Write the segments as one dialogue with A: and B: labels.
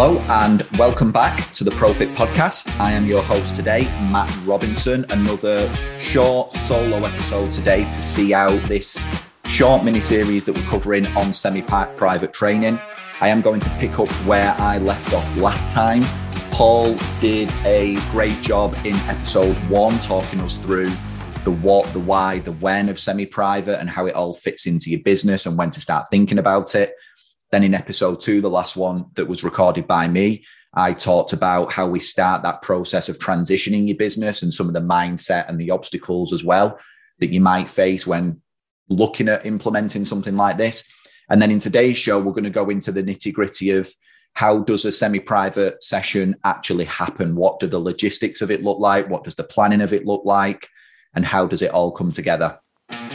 A: Hello and welcome back to the Pro-Fit Podcast. I am your host today, Matt Robinson. Another short solo episode today to see out this short mini series that we're covering on semi private training. I am going to pick up where I left off last time. Paul did a great job in episode one, talking us through the what, the why, the when of semi private and how it all fits into your business and when to start thinking about it. Then in episode two, the last one that was recorded by me, I talked about how we start that process of transitioning your business and some of the mindset and the obstacles as well that you might face when looking at implementing something like this. And then in today's show, we're going to go into the nitty gritty of how does a semi-private session actually happen? What do the logistics of it look like? What does the planning of it look like? And how does it all come together?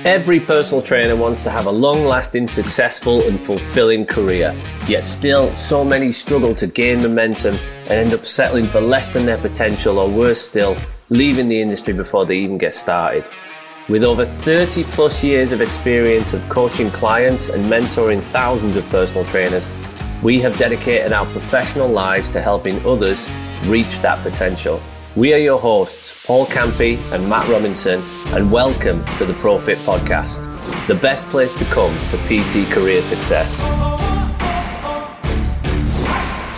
B: Every personal trainer wants to have a long lasting, successful, and fulfilling career. Yet, still, so many struggle to gain momentum and end up settling for less than their potential, or worse still, leaving the industry before they even get started. With over 30 plus years of experience of coaching clients and mentoring thousands of personal trainers, we have dedicated our professional lives to helping others reach that potential. We are your hosts, Paul Campey and Matt Robinson, and welcome to the Pro-Fit Podcast, the best place to come for PT career success.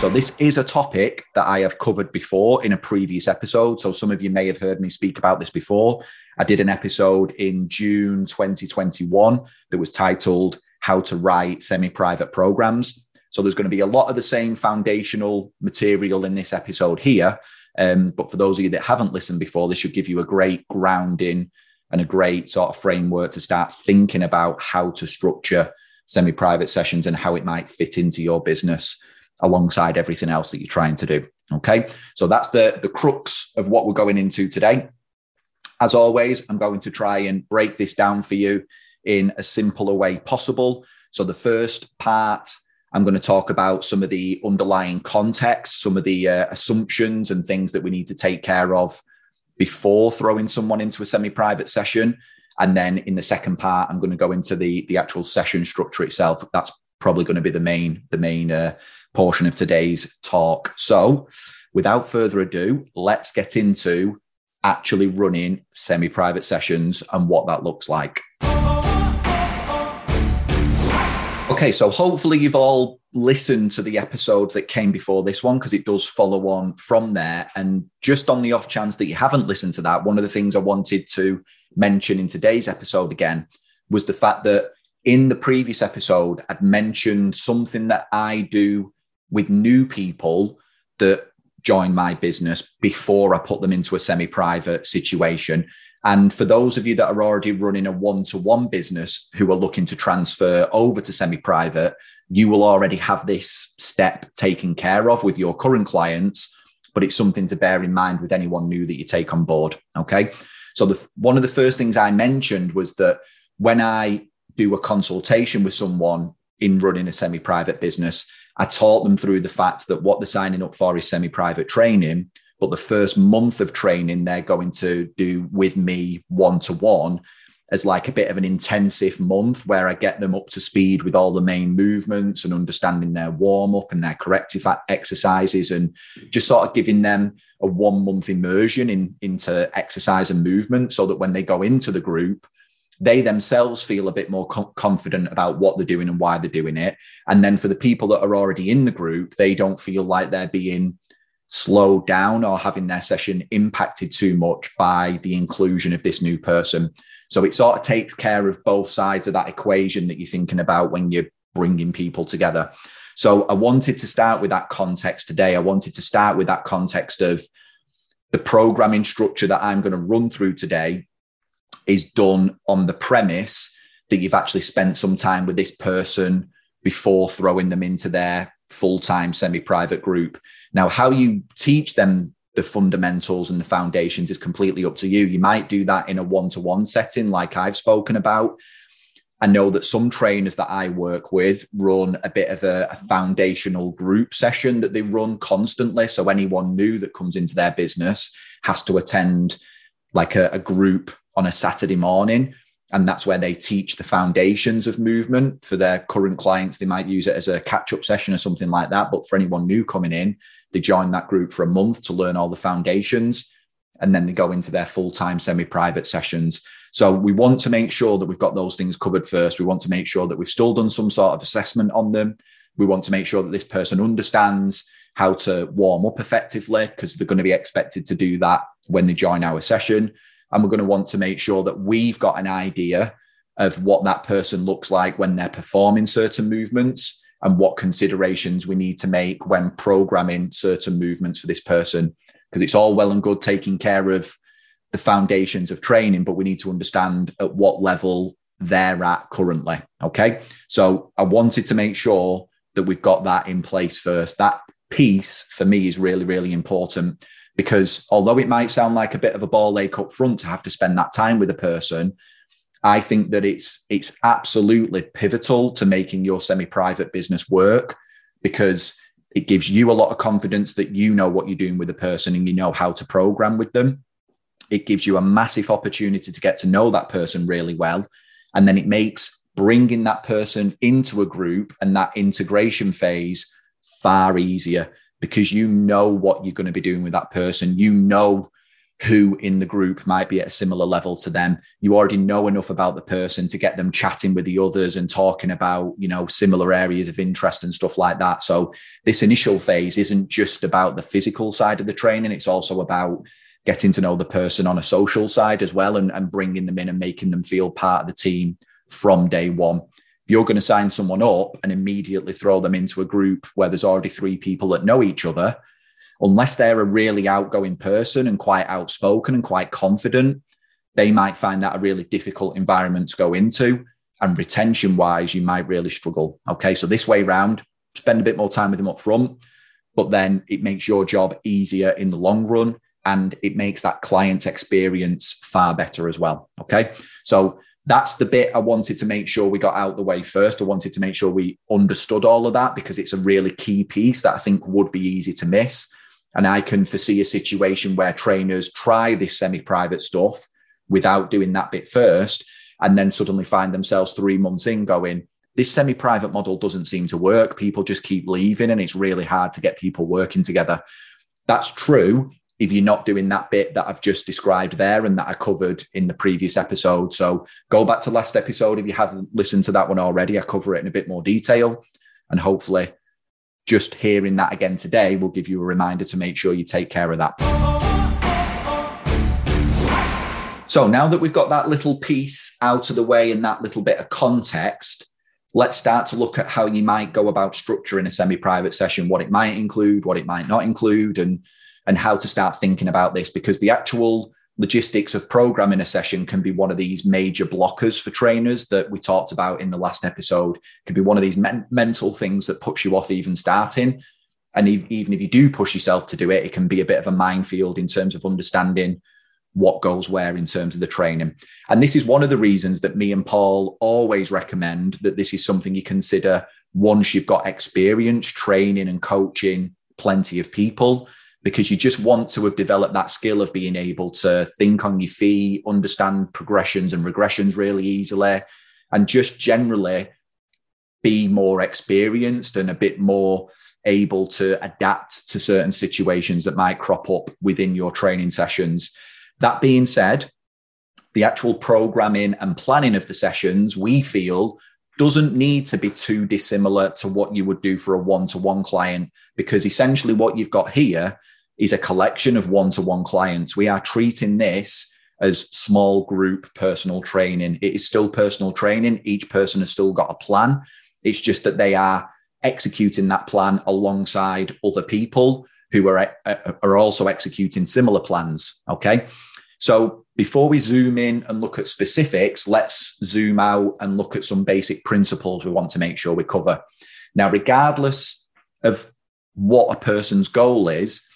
A: So, this is a topic that I have covered before in a previous episode. So, some of you may have heard me speak about this before. I did an episode in June 2021 that was titled How to Write Semi Private Programs. So, there's going to be a lot of the same foundational material in this episode here, um, but for those of you that haven't listened before, this should give you a great grounding and a great sort of framework to start thinking about how to structure semi private sessions and how it might fit into your business alongside everything else that you're trying to do. Okay. So that's the, the crux of what we're going into today. As always, I'm going to try and break this down for you in a simpler way possible. So the first part I'm going to talk about some of the underlying context, some of the uh, assumptions and things that we need to take care of before throwing someone into a semi-private session. And then in the second part, I'm going to go into the the actual session structure itself. That's probably going to be the main the main uh, portion of today's talk. So, without further ado, let's get into actually running semi-private sessions and what that looks like. Okay, so hopefully you've all listened to the episode that came before this one because it does follow on from there. And just on the off chance that you haven't listened to that, one of the things I wanted to mention in today's episode again was the fact that in the previous episode, I'd mentioned something that I do with new people that join my business before I put them into a semi private situation. And for those of you that are already running a one to one business who are looking to transfer over to semi private, you will already have this step taken care of with your current clients. But it's something to bear in mind with anyone new that you take on board. Okay. So, the, one of the first things I mentioned was that when I do a consultation with someone in running a semi private business, I taught them through the fact that what they're signing up for is semi private training but the first month of training they're going to do with me one to one as like a bit of an intensive month where I get them up to speed with all the main movements and understanding their warm up and their corrective exercises and just sort of giving them a one month immersion in, into exercise and movement so that when they go into the group, they themselves feel a bit more co- confident about what they're doing and why they're doing it. And then for the people that are already in the group, they don't feel like they're being slowed down or having their session impacted too much by the inclusion of this new person. So it sort of takes care of both sides of that equation that you're thinking about when you're bringing people together. So I wanted to start with that context today. I wanted to start with that context of the programming structure that I'm going to run through today is done on the premise that you've actually spent some time with this person before throwing them into their full time semi private group. Now, how you teach them the fundamentals and the foundations is completely up to you. You might do that in a one to one setting, like I've spoken about. I know that some trainers that I work with run a bit of a, a, foundational group session that they run constantly. So anyone new that comes into their business has to attend like a, a group on a Saturday morning and that's where they teach the foundations of movement for their current clients. They might use it as a catch up session or something like that. But for anyone new coming in, they join that group for a month to learn all the foundations. And then they go into their full time semi private sessions. So we want to make sure that we've got those things covered first. We want to make sure that we've still done some sort of assessment on them. We want to make sure that this person understands how to warm up effectively because they're going to be expected to do that when they join our session. And we're going to want to make sure that we've got an idea of what that person looks like when they're performing certain movements and what considerations we need to make when programming certain movements for this person. Because it's all well and good taking care of the foundations of training, but we need to understand at what level they're at currently. Okay. So I wanted to make sure that we've got that in place first. That piece for me is really, really important because although it might sound like a bit of a ball ache up front to have to spend that time with a person, I think that it's it's absolutely pivotal to making your semi-private business work because it gives you a lot of confidence that you know what you're doing with the person and you know how to program with them. It gives you a massive opportunity to get to know that person really well. And then it makes bringing that person into a group and that integration phase far easier because you know what you're going to be doing with that person. You know who in the group might be at a similar level to them. You already know enough about the person to get them chatting with the others and talking about, you know, similar areas of interest and stuff like that. So this initial phase isn't just about the physical side of the training. It's also about getting to know the person on a social side as well and, and bringing them in and making them feel part of the team from day one you're going to sign someone up and immediately throw them into a group where there's already three people that know each other, unless they're a really outgoing person and quite outspoken and quite confident, they might find that a really difficult environment to go into. And retention wise, you might really struggle. Okay. So this way round, spend a bit more time with them up front, but then it makes your job easier in the long run and it makes that client experience far better as well. Okay. So that's the bit I wanted to make sure we got out the way first. I wanted to make sure we understood all of that because it's a really key piece that I think would be easy to miss. And I can foresee a situation where trainers try this semi private stuff without doing that bit first and then suddenly find themselves three months in going, this semi private model doesn't seem to work. People just keep leaving and it's really hard to get people working together. That's true if you're not doing that bit that I've just described there and that I covered in the previous episode. So go back to last episode if you haven't listened to that one already. I cover it in a bit more detail. And hopefully, just hearing that again today will give you a reminder to make sure you take care of that. So now that we've got that little piece out of the way and that little bit of context, let's start to look at how you might go about structuring a semi private session, what it might include, what it might not include, and and how to start thinking about this because the actual logistics of programming a session can be one of these major blockers for trainers that we talked about in the last episode. It can be one of these men- mental things that puts you off even starting. And even if you do push yourself to do it, it can be a bit of a minefield in terms of understanding what goes where in terms of the training. And this is one of the reasons that me and Paul always recommend that this is something you consider once you've got experience training and coaching plenty of people because you just want to have developed that skill of being able to think on your feet, understand progressions and regressions really easily, and just generally be more experienced and a bit more able to adapt to certain situations that might crop up within your training sessions. That being said, the actual programming and planning of the sessions, we feel doesn't need to be too dissimilar to what you would do for a one to one client, because essentially what you've got here is a collection of one to one clients. We are treating this as small group personal training. It is still personal training. Each person has still got a plan. It's just that they are executing that plan alongside other people who are, are also executing similar plans. Okay. So before we zoom in and look at specifics, let's zoom out and look at some basic principles we want to make sure we cover. Now, regardless of what a person's goal is,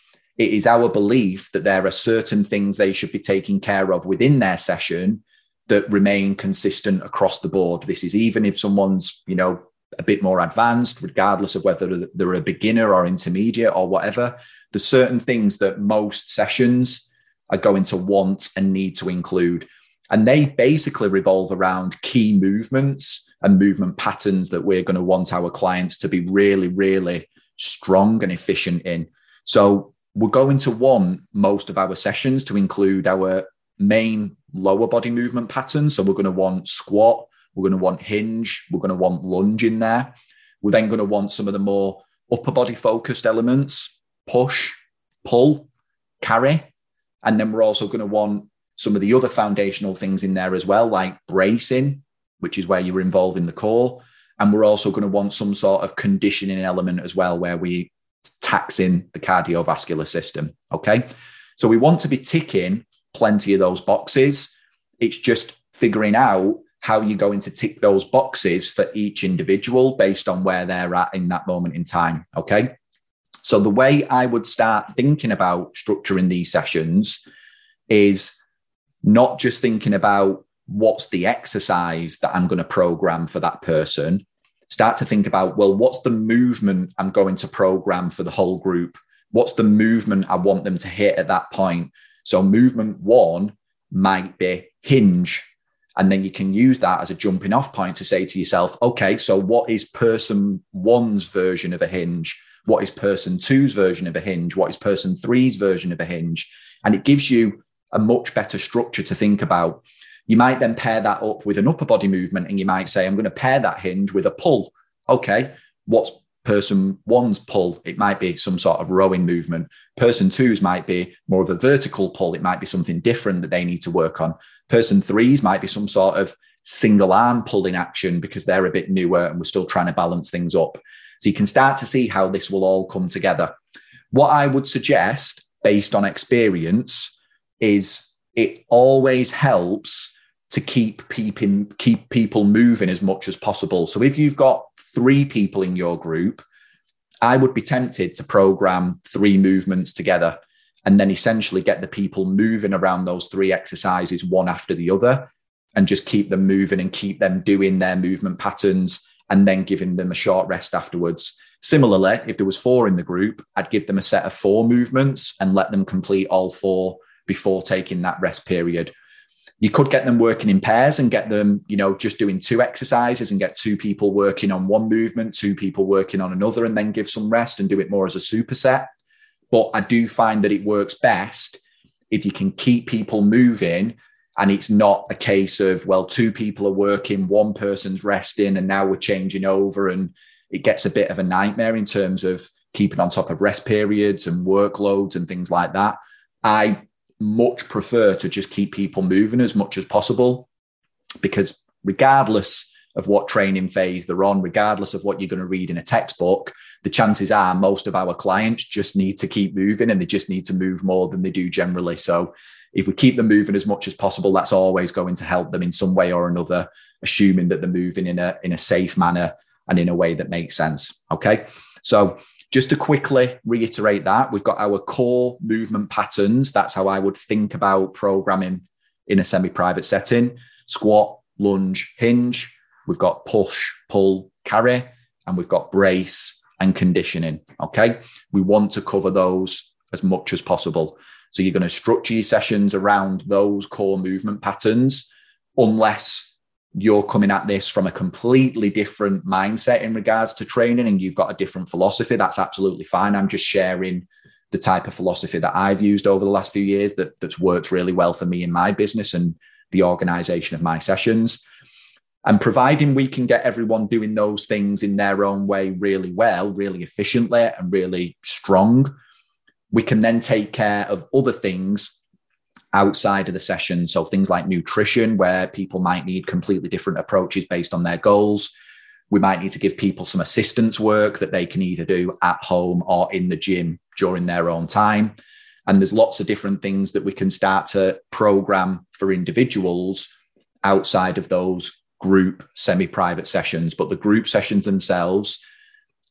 A: it is our belief that there are certain things they should be taking care of within their session that remain consistent across the board. This is even if someone's, you know, a bit more advanced, regardless of whether they're a beginner or intermediate or whatever. There's certain things that most sessions are going to want and need to include. And they basically revolve around key movements and movement patterns that we're going to want our clients to be really, really strong and efficient in. So we're going to want most of our sessions to include our main lower body movement patterns. So we're going to want squat, we're going to want hinge, we're going to want lunge in there. We're then going to want some of the more upper body focused elements, push, pull, carry. And then we're also going to want some of the other foundational things in there as well, like bracing, which is where you're involving the core. And we're also going to want some sort of conditioning element as well, where we taxing the cardiovascular system. Okay. So we want to be ticking plenty of those boxes. It's just figuring out how you're going to tick those boxes for each individual based on where they're at in that moment in time. Okay. So the way I would start thinking about structuring these sessions is not just thinking about what's the exercise that I'm going to program for that person, start to think about, well, what's the movement I'm going to program for the whole group? What's the movement I want them to hit at that point? So, movement one might be hinge. And then you can use that as a jumping off point to say to yourself, okay, so what is person one's version of a hinge? What is person two's version of a hinge? What is person three's version of a hinge? And it gives you a much better structure to think about. You might then pair that up with an upper body movement and you might say, I'm going to pair that hinge with a pull. Okay, what's person one's pull? It might be some sort of rowing movement. Person two's might be more of a vertical pull. It might be something different that they need to work on. Person three's might be some sort of single arm pulling action because they're a bit newer and we're still trying to balance things up. So you can start to see how this will all come together. What I would suggest, based on experience, is it always helps to keep people keep people moving as much as possible. So if you've got three people in your group, I would be tempted to program three movements together and then essentially get the people moving around those three exercises one after the other and just keep them moving and keep them doing their movement patterns and then giving them a short rest afterwards. Similarly, if there was four in the group, I'd give them a set of four movements and let them complete all four before taking that rest period you could get them working in pairs and get them, you know, just doing two exercises and get two people working on one movement, two people working on another, and then give some rest and do it more as a superset. But I do find that it works best if you can keep people moving and it's not a case of, well, two people are working, one person's resting, and now we're changing over. And it gets a bit of a nightmare in terms of keeping on top of rest periods and workloads and things like that. I much prefer to just keep people moving as much as possible because regardless of what training phase they're on, regardless of what you're going to read in a textbook, the chances are most of our clients just need to keep moving and they just need to move more than they do generally. So if we keep them moving as much as possible, that's always going to help them in some way or another, assuming that they're moving in a in a safe manner and in a way that makes sense. Okay. So just to quickly reiterate that, we've got our core movement patterns. That's how I would think about programming in a semi private setting squat, lunge, hinge. We've got push, pull, carry, and we've got brace and conditioning. Okay. We want to cover those as much as possible. So you're going to structure your sessions around those core movement patterns, unless you're coming at this from a completely different mindset in regards to training and you've got a different philosophy, that's absolutely fine. I'm just sharing the type of philosophy that I've used over the last few years that, that's worked really well for me in my business and the organization of my sessions. And providing we can get everyone doing those things in their own way really well, really efficiently, and really strong, we can then take care of other things outside of the session. So things like nutrition, where people might need completely different approaches based on their goals. We might need to give people some assistance work that they can either do at home or in the gym during their own time. And there's lots of different things that we can start to program for individuals outside of those group semi private sessions. But the group sessions themselves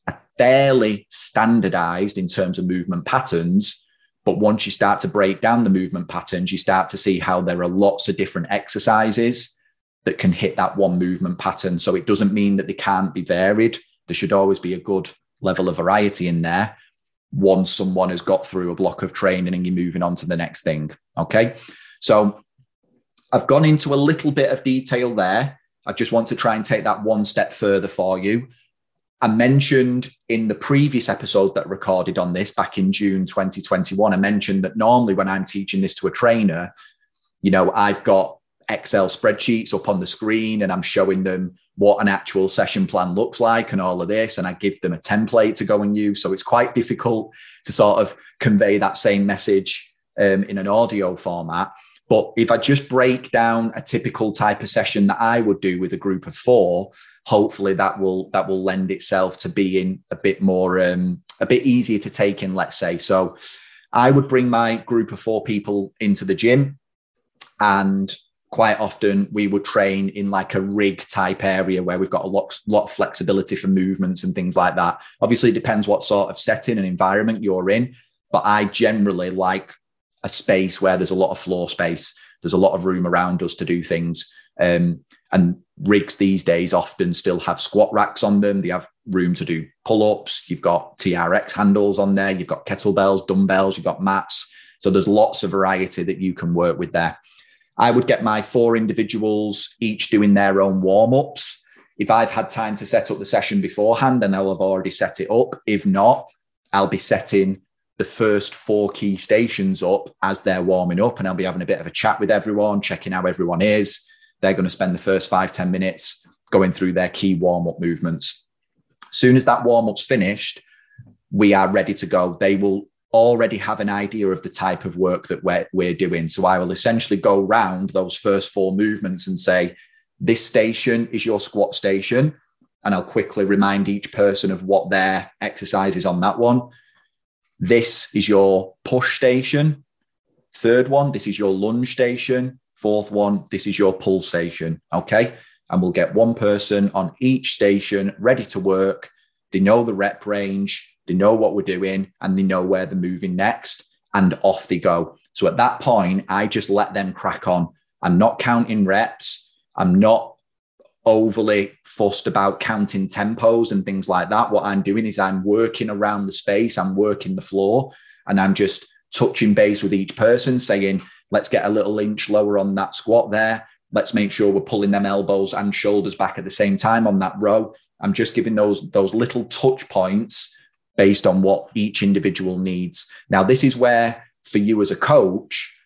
A: are fairly standardized in terms of movement patterns but once you start to break down the movement patterns, you start to see how there are lots of different exercises that can hit that one movement pattern. So it doesn't mean that they can't be varied. There should always be a good level of variety in there once someone has got through a block of training and you're moving on to the next thing. Okay. So I've gone into a little bit of detail there. I just want to try and take that one step further for you. I mentioned in the previous episode that recorded on this back in June 2021, I mentioned that normally when I'm teaching this to a trainer, you know, I've got Excel spreadsheets up on the screen and I'm showing them what an actual session plan looks like and all of this. And I give them a template to go and use. So it's quite difficult to sort of convey that same message um, in an audio format. But if I just break down a typical type of session that I would do with a group of four, hopefully that will that will lend itself to being a bit more um, a bit easier to take in. Let's say so. I would bring my group of four people into the gym, and quite often we would train in like a rig type area where we've got a lot, lot of flexibility for movements and things like that. Obviously, it depends what sort of setting and environment you're in, but I generally like a space where there's a lot of floor space. There's a lot of room around us to do things. Um, and rigs these days often still have squat racks on them. They have room to do pull ups. You've got TRX handles on there. You've got kettlebells, dumbbells. You've got mats. So there's lots of variety that you can work with there. I would get my four individuals each doing their own warm ups. If I've had time to set up the session beforehand, then I'll have already set it up. If not, I'll be setting the first four key stations up as they're warming up and I'll be having a bit of a chat with everyone, checking how everyone is. They're going to spend the first five ten minutes going through their key warm up movements. Soon as that warm up's finished, we are ready to go. They will already have an idea of the type of work that we're, we're doing. So I will essentially go round those first four movements and say, this station is your squat station. And I'll quickly remind each person of what their exercise is on that one. This is your push station. Third one, this is your lunge station. Fourth one, this is your pull station. Okay. And we'll get one person on each station ready to work. They know the rep range, they know what we're doing, and they know where they're moving next. And off they go. So at that point, I just let them crack on. I'm not counting reps. I'm not overly fussed about counting tempos and things like that. What I'm doing is I'm working around the space, I'm working the floor, and I'm just touching base with each person, saying, let's get a little inch lower on that squat there. Let's make sure we're pulling them elbows and shoulders back at the same time on that row. I'm just giving those those little touch points based on what each individual needs. Now, this is where for you as a coach,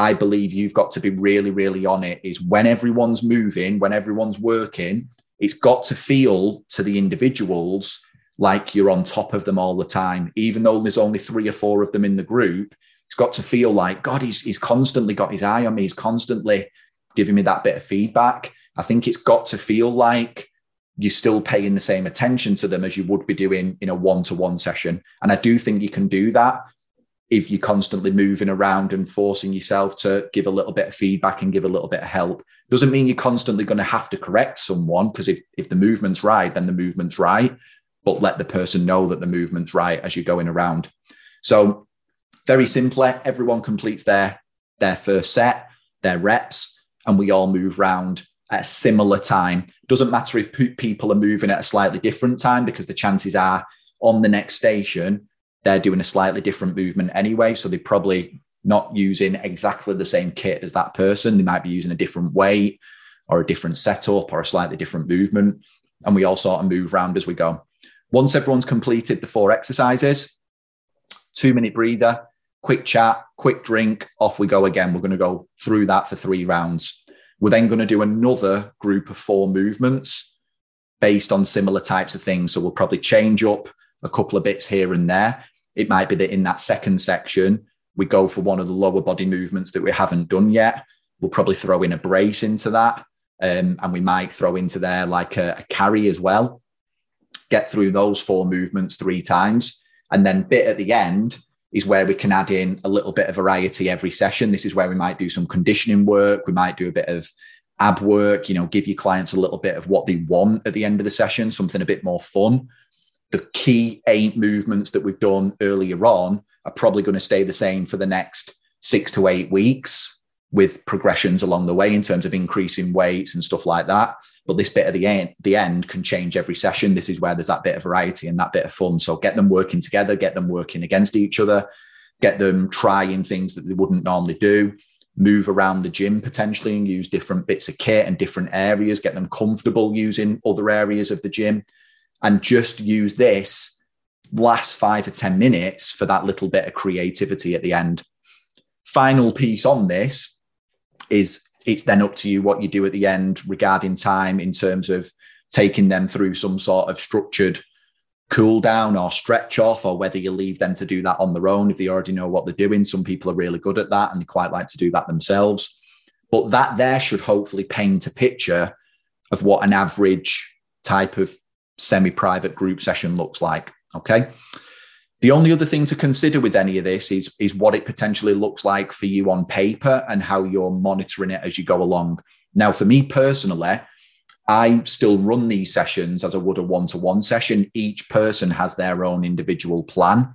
A: I believe you've got to be really, really on it is when everyone's moving, when everyone's working, it's got to feel to the individuals like you're on top of them all the time. Even though there's only three or four of them in the group, it's got to feel like, God, he's, he's constantly got his eye on me. He's constantly giving me that bit of feedback. I think it's got to feel like you're still paying the same attention to them as you would be doing in a one to one session. And I do think you can do that if you're constantly moving around and forcing yourself to give a little bit of feedback and give a little bit of help doesn't mean you're constantly going to have to correct someone because if, if the movement's right then the movement's right but let the person know that the movement's right as you're going around. So very simply everyone completes their their first set their reps and we all move round at a similar time. Doesn't matter if people are moving at a slightly different time because the chances are on the next station they're doing a slightly different movement anyway. So they're probably not using exactly the same kit as that person. They might be using a different weight or a different setup or a slightly different movement. And we all sort of move around as we go. Once everyone's completed the four exercises, two minute breather, quick chat, quick drink, off we go again. We're going to go through that for three rounds. We're then going to do another group of four movements based on similar types of things. So we'll probably change up a couple of bits here and there. It might be that in that second section, we go for one of the lower body movements that we haven't done yet. We'll probably throw in a brace into that. Um, and we might throw into there like a, a carry as well. Get through those four movements three times. And then bit at the end is where we can add in a little bit of variety every session. This is where we might do some conditioning work. We might do a bit of ab work, you know, give your clients a little bit of what they want at the end of the session, something a bit more fun the key eight movements that we've done earlier on are probably going to stay the same for the next six to eight weeks with progressions along the way in terms of increasing weights and stuff like that. But this bit at the end, the end can change every session. This is where there's that bit of variety and that bit of fun. So get them working together, get them working against each other, get them trying things that they wouldn't normally do, move around the gym potentially and use different bits of kit and different areas, get them comfortable using other areas of the gym, and just use this last five to 10 minutes for that little bit of creativity at the end. Final piece on this is it's then up to you what you do at the end regarding time in terms of taking them through some sort of structured cool down or stretch off, or whether you leave them to do that on their own if they already know what they're doing. Some people are really good at that and they quite like to do that themselves. But that there should hopefully paint a picture of what an average type of semi private group session looks like. Okay. The only other thing to consider with any of this is, is what it potentially looks like for you on paper and how you're monitoring it as you go along. Now, for me personally, I still run these sessions as I would a one to one session. Each person has their own individual plan.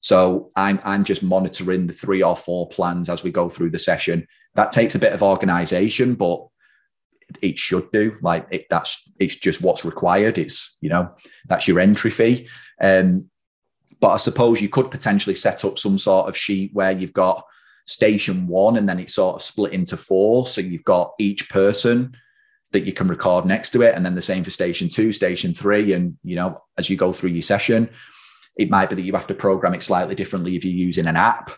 A: So I'm, I'm just monitoring the three or four plans as we go through the session. That takes a bit of organization, but it should do. Like it, that's it's just what's required. It's you know that's your entry fee. Um, but I suppose you could potentially set up some sort of sheet where you've got station one and then it's sort of split into four. So you've got each person that you can record next to it, and then the same for station two, station three, and you know as you go through your session, it might be that you have to program it slightly differently if you're using an app.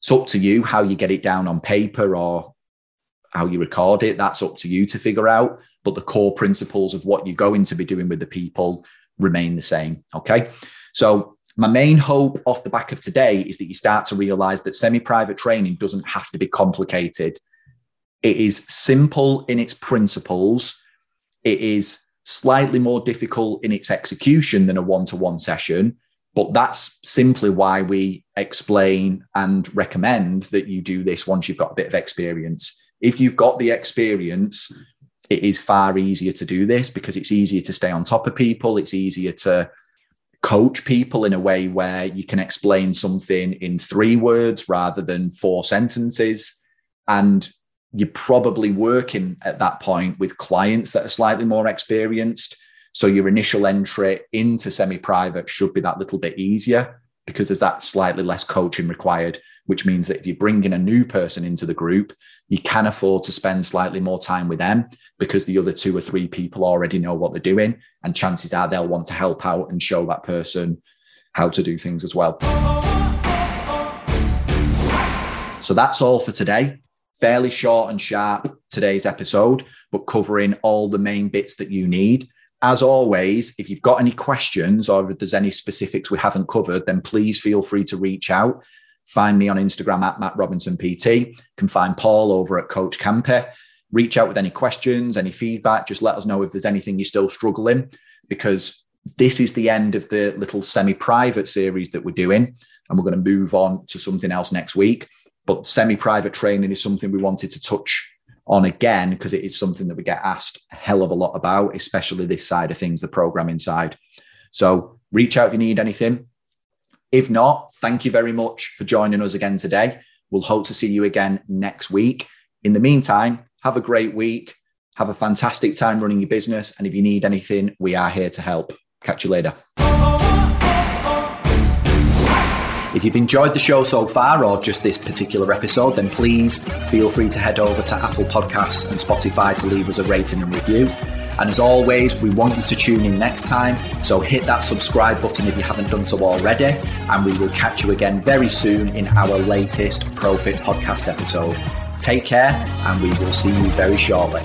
A: It's up to you how you get it down on paper or how you record it. That's up to you to figure out. But the core principles of what you're going to be doing with the people remain the same. Okay. So, my main hope off the back of today is that you start to realize that semi private training doesn't have to be complicated. It is simple in its principles. It is slightly more difficult in its execution than a one to one session. But that's simply why we explain and recommend that you do this once you've got a bit of experience. If you've got the experience, it is far easier to do this because it's easier to stay on top of people. It's easier to coach people in a way where you can explain something in three words rather than four sentences. And you're probably working at that point with clients that are slightly more experienced. So your initial entry into semi private should be that little bit easier because there's that slightly less coaching required, which means that if you bring in a new person into the group, you can afford to spend slightly more time with them because the other two or three people already know what they're doing. And chances are they'll want to help out and show that person how to do things as well. So that's all for today fairly short and sharp today's episode, but covering all the main bits that you need. As always, if you've got any questions or if there's any specifics we haven't covered, then please feel free to reach out. Find me on Instagram at Matt Robinson PT. Can find Paul over at Coach Campey. Reach out with any questions, any feedback. Just let us know if there's anything you're still struggling, because this is the end of the little semi private series that we're doing. And we're going to move on to something else next week. But semi private training is something we wanted to touch on again because it is something that we get asked a hell of a lot about, especially this side of things, the programming side. So reach out if you need anything. If not, thank you very much for joining us again today. We'll hope to see you again next week. In the meantime, have a great week. Have a fantastic time running your business. And if you need anything, we are here to help. Catch you later. If you've enjoyed the show so far or just this particular episode, then please feel free to head over to Apple Podcasts and Spotify to leave us a rating and review. And as always, we want you to tune in next time. So hit that subscribe button if you haven't done so already. And we will catch you again very soon in our latest Pro-Fit Podcast episode. Take care, and we will see you very shortly.